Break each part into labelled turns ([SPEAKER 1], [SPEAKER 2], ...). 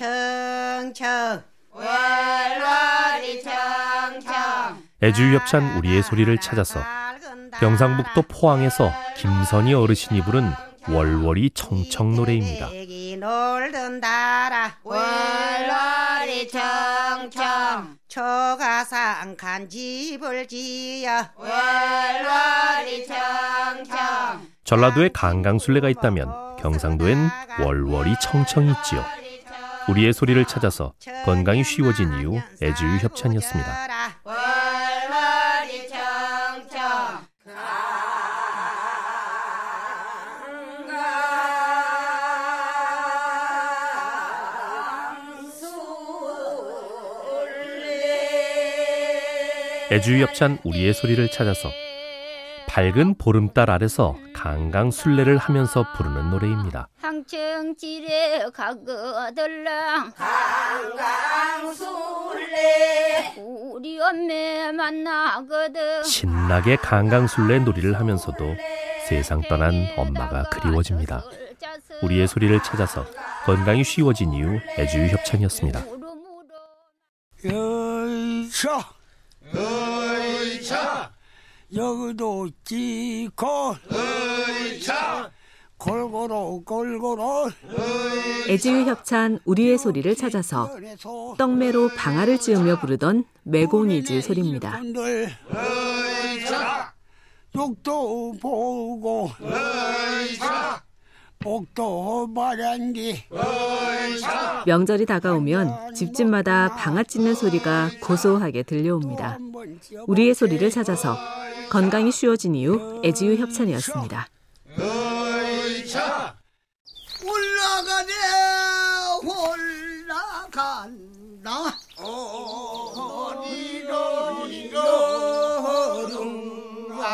[SPEAKER 1] 청청. 월월이 청청.
[SPEAKER 2] 애주협찬 우리의 소리를 찾아서 경상북도 포항에서 김선희 어르신이 부른 월월이 청청 노래입니다.
[SPEAKER 1] 놀던 달아 월월이 청청. 초가상 간 집을 지어. 월월이 청청.
[SPEAKER 2] 전라도에 강강술래가 있다면 경상도엔 월월이 청청이 있지요. 우리의 소리를 찾아서 건강이 쉬워진 이유 애주유 협찬이었습니다. 애주유 협찬 우리의 소리를 찾아서 밝은 보름달 아래서 강강술래를 하면서 부르는 노래입니다.
[SPEAKER 3] 항청지레 가거들랑
[SPEAKER 1] 강강술래
[SPEAKER 3] 우리 엄매 만나거든
[SPEAKER 2] 신나게 강강술래 놀이를 하면서도 세상 떠난 엄마가 그리워집니다. 우리의 소리를 찾아서 건강이 쉬워진 이유 애주유 협찬이었습니다.
[SPEAKER 4] 열차 열차 여기도 찍고 열차 골고루 골고루.
[SPEAKER 5] 애지유 협찬 우리의 소리를 찾아서 떡매로 방아를 찌으며 부르던 매공이즈 소리입니다.
[SPEAKER 4] 욕도 보고. 복도 마련기
[SPEAKER 5] 명절이 다가오면 집집마다 방아 찢는 소리가 고소하게 들려옵니다. 우리의 소리를 찾아서 건강이 쉬워진 이유 애지유 협찬이었습니다.
[SPEAKER 4] 올라가네 올라간다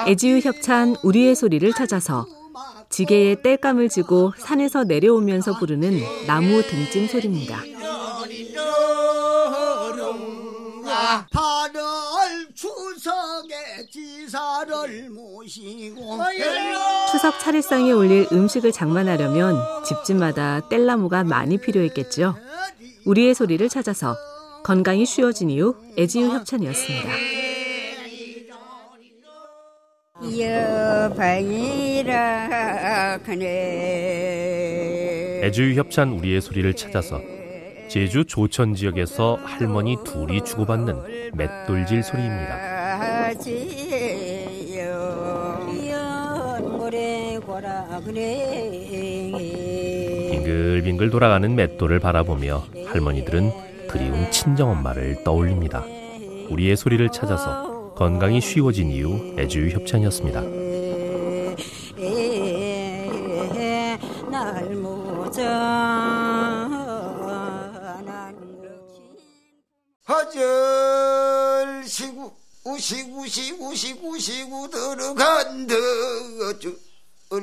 [SPEAKER 5] 애지유 협찬 우리의 소리를 찾아서 지게에 땔감을 지고 산에서 내려오면서 부르는 나무 등짐 소리입니다.
[SPEAKER 4] 8월 지사를 모시고
[SPEAKER 5] 추석 차례상에 올릴 음식을 장만하려면 집집마다 뗄나무가 많이 필요했겠죠. 우리의 소리를 찾아서 건강이 쉬워진 이유 애지유 협찬이었습니다.
[SPEAKER 2] 애주유 협찬 우리의 소리를 찾아서 제주 조천 지역에서 할머니 둘이 주고받는 맷돌질 소리입니다. 빙글빙글 돌아가는 맷돌을 바라보며 할머니들은 그리운 친정엄마를 떠올립니다. 우리의 소리를 찾아서 건강이 쉬워진 이유 애주유 협찬이었습니다.
[SPEAKER 4] 하절 시구 우시구 시구 시구 시구 들어간다 얼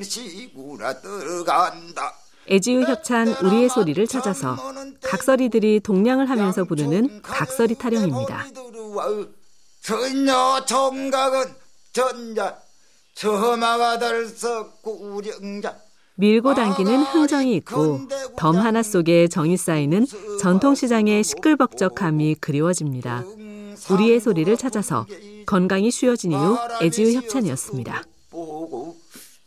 [SPEAKER 4] 시구나 들어간다
[SPEAKER 5] 애지유 협찬 우리의 소리를 찾아서 각설이들이 동냥을 하면서 부르는 각설이 타령입니다.
[SPEAKER 4] 전녀 총각은 전자 처마가 들썩고 우령자
[SPEAKER 5] 밀고 당기는 흥정이 있고 덤 하나 속에 정이 쌓이는 전통시장의 시끌벅적함이 그리워집니다. 우리의 소리를 찾아서 건강이 쉬워진 이유 애지유 협찬이었습니다.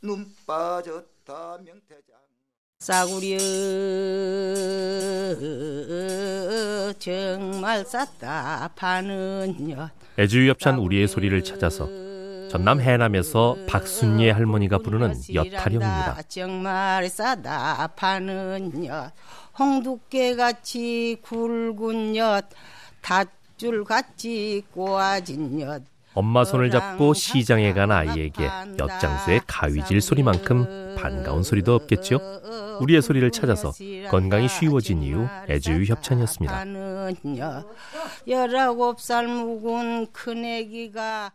[SPEAKER 4] 눈 빠졌다 명태장.
[SPEAKER 1] 싸구려 정말 쌌다 파는 여
[SPEAKER 2] 애주유 협찬 우리의 소리를 찾아서 전남 해남에서 박순예 할머니가 부르는 엿타령입니다.
[SPEAKER 1] 정말 싸다 파는 엿 홍두깨 같이 굵은 엿 닷줄 같이 꼬아진 엿
[SPEAKER 2] 엄마 손을 잡고 시장에 간 아이에게 엿장수의 가위질 소리만큼 반가운 소리도 없겠죠? 우리의 소리를 찾아서 건강이 쉬워진 이유 애주유 협찬이었습니다.
[SPEAKER 1] 열아홉 살 묵은 큰애기가